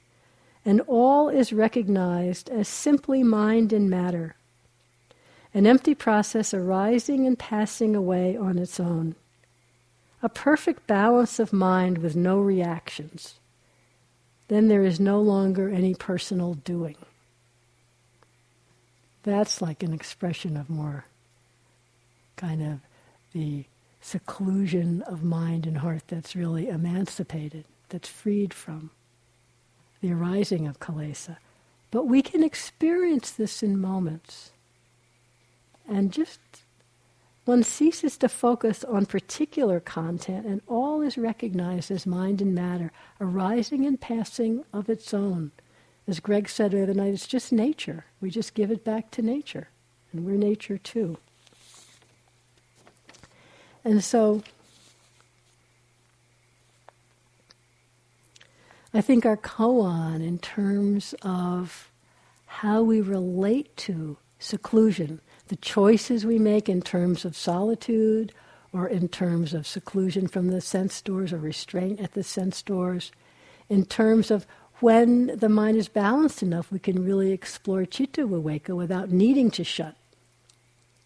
and all is recognized as simply mind and matter, an empty process arising and passing away on its own. A perfect balance of mind with no reactions. Then there is no longer any personal doing. That's like an expression of more kind of the seclusion of mind and heart that's really emancipated, that's freed from the arising of kilesa. But we can experience this in moments. And just one ceases to focus on particular content, and all is recognized as mind and matter, arising and passing of its own. As Greg said the other night, it's just nature. We just give it back to nature, and we're nature too. And so I think our koan, in terms of how we relate to seclusion, the choices we make in terms of solitude or in terms of seclusion from the sense doors or restraint at the sense doors, in terms of when the mind is balanced enough, we can really explore chitta viveka without needing to shut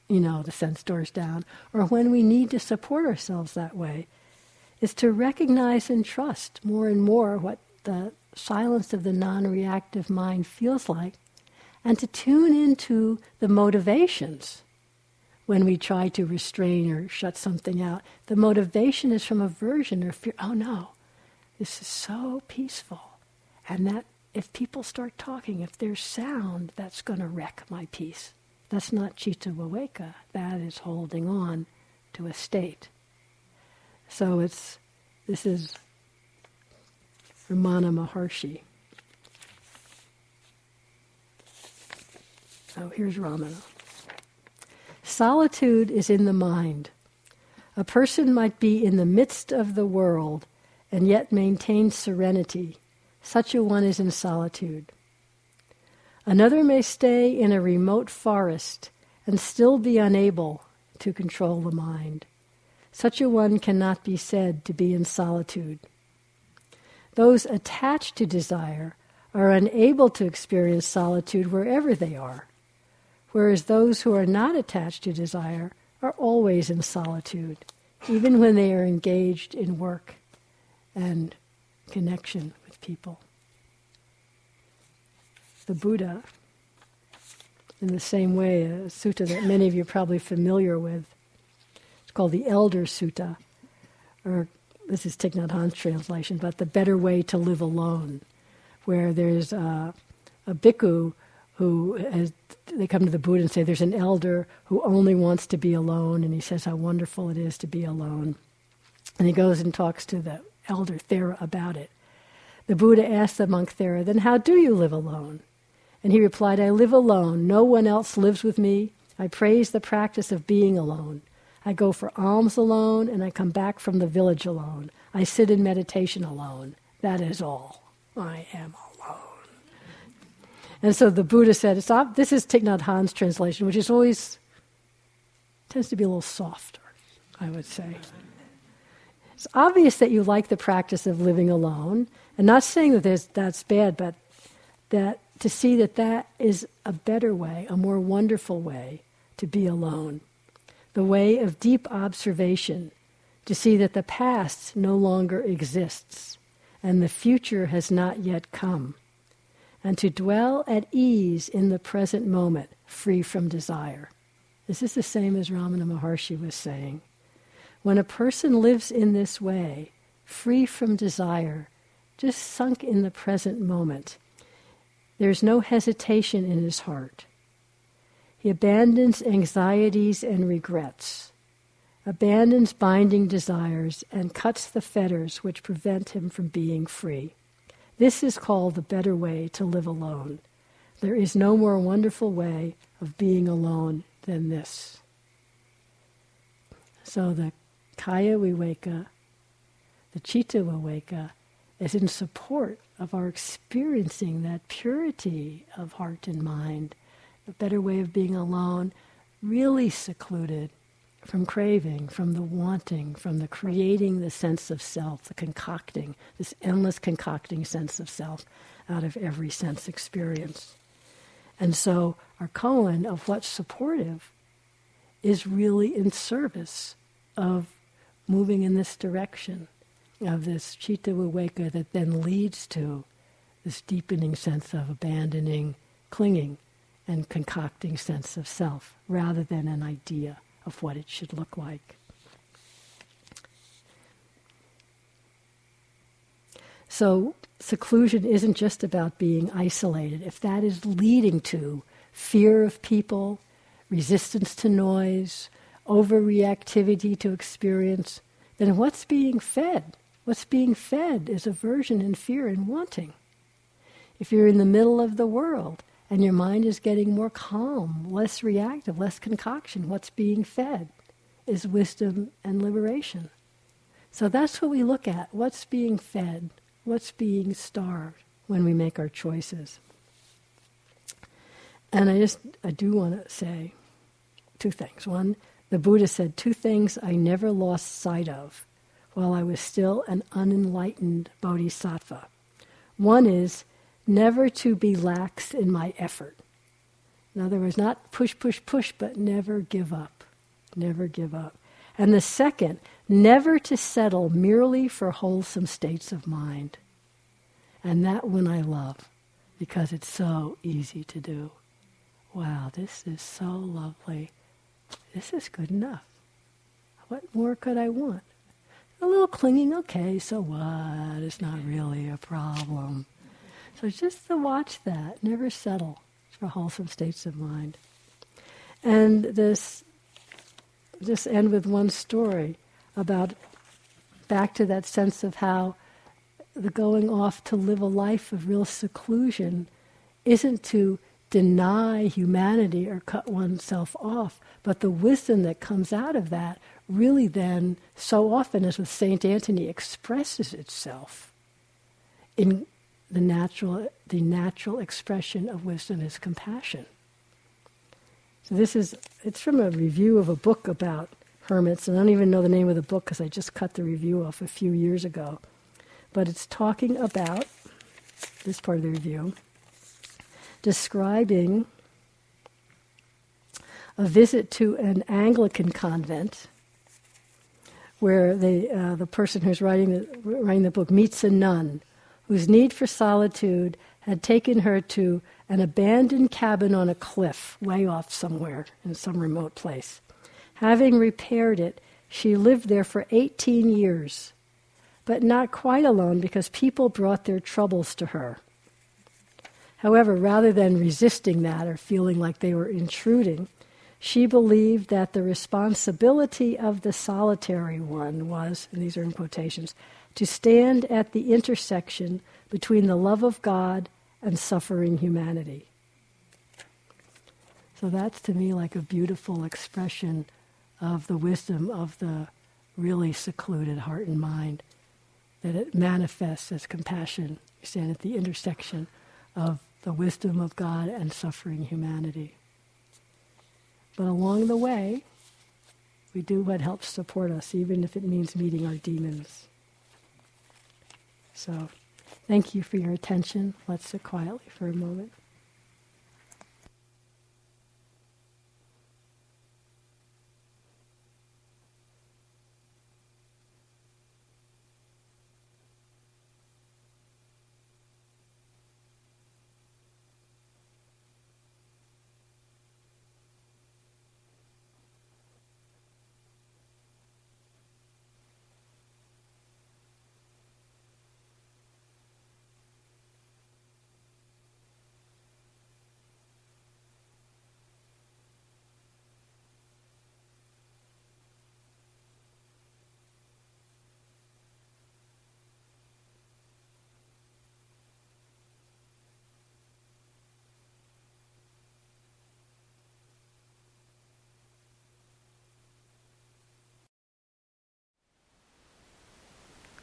you know, the sense doors down, or when we need to support ourselves that way, is to recognize and trust more and more what the silence of the non reactive mind feels like, and to tune into the motivations when we try to restrain or shut something out. The motivation is from aversion or fear. Oh no, this is so peaceful. And that if people start talking, if there's sound, that's going to wreck my peace. That's not Chitta Viveka. That is holding on to a state. So it's this is Ramana Maharshi. So here's Ramana. Solitude is in the mind. A person might be in the midst of the world and yet maintain serenity. Such a one is in solitude. Another may stay in a remote forest and still be unable to control the mind. Such a one cannot be said to be in solitude. Those attached to desire are unable to experience solitude wherever they are, whereas those who are not attached to desire are always in solitude, even when they are engaged in work and connection with people the Buddha, in the same way, a sutta that many of you are probably familiar with. It's called the Elder Sutta, or this is Thich Nhat Hanh's translation, but the better way to live alone, where there's a, a bhikkhu who has, they come to the Buddha and say, There's an elder who only wants to be alone, and he says how wonderful it is to be alone. And he goes and talks to the elder Thera about it. The Buddha asks the monk Thera, Then how do you live alone? And he replied, I live alone. No one else lives with me. I praise the practice of being alone. I go for alms alone, and I come back from the village alone. I sit in meditation alone. That is all. I am. And so the Buddha said, it's, this is Thich Nhat Hanh's translation, which is always, tends to be a little softer, I would say. It's obvious that you like the practice of living alone, and not saying that that's bad, but that to see that that is a better way, a more wonderful way to be alone the way of deep observation to see that the past no longer exists and the future has not yet come, and to dwell at ease in the present moment, free from desire. This is the same as Ramana Maharshi was saying. When a person lives in this way, free from desire, just sunk in the present moment, there's no hesitation in his heart. He abandons anxieties and regrets, abandons binding desires, and cuts the fetters which prevent him from being free. This is called the better way to live alone. There is no more wonderful way of being alone than this. So the Kaya Viveka, the Chitta Viveka, is in support of our experiencing that purity of heart and mind the better way of being alone, really secluded from craving, from the wanting, from the creating the sense of self, the concocting, this endless concocting sense of self out of every sense experience. And so our koan of what's supportive is really in service of moving in this direction of this chitta viveka that then leads to this deepening sense of abandoning clinging and concocting sense of self rather than an idea of what it should look like. So, seclusion isn't just about being isolated. If that is leading to fear of people, resistance to noise, overreactivity to experience, then what's being fed? What's being fed is aversion and fear and wanting. If you're in the middle of the world and your mind is getting more calm, less reactive, less concoction. What's being fed is wisdom and liberation. So that's what we look at. What's being fed? What's being starved when we make our choices? And I just, I do want to say two things. One, the Buddha said two things I never lost sight of while I was still an unenlightened bodhisattva. One is never to be lax in my effort. In other words, not push, push, push, but never give up. Never give up. And the second, never to settle merely for wholesome states of mind. And that one I love because it's so easy to do. Wow, this is so lovely. This is good enough. What more could I want? A little clinging, okay, so what? It's not really a problem. So just to watch that, never settle for wholesome states of mind. And this, just end with one story about back to that sense of how the going off to live a life of real seclusion isn't to deny humanity or cut oneself off, but the wisdom that comes out of that really then, so often as with St. Anthony, expresses itself in the natural, the natural expression of wisdom is compassion. So this is, it's from a review of a book about hermits, and I don't even know the name of the book because I just cut the review off a few years ago. But it's talking about, this part of the review, describing a visit to an Anglican convent where they, uh, the person who's writing the, writing the book meets a nun whose need for solitude had taken her to an abandoned cabin on a cliff way off somewhere in some remote place. Having repaired it, she lived there for 18 years, but not quite alone because people brought their troubles to her. However, rather than resisting that or feeling like they were intruding, she believed that the responsibility of the solitary one was, and these are in quotations, to stand at the intersection between the love of God and suffering humanity. So that's to me like a beautiful expression of the wisdom of the really secluded heart and mind, that it manifests as compassion. You stand at the intersection of the wisdom of God and suffering humanity. But along the way, we do what helps support us, even if it means meeting our demons. So, thank you for your attention. Let's sit quietly for a moment.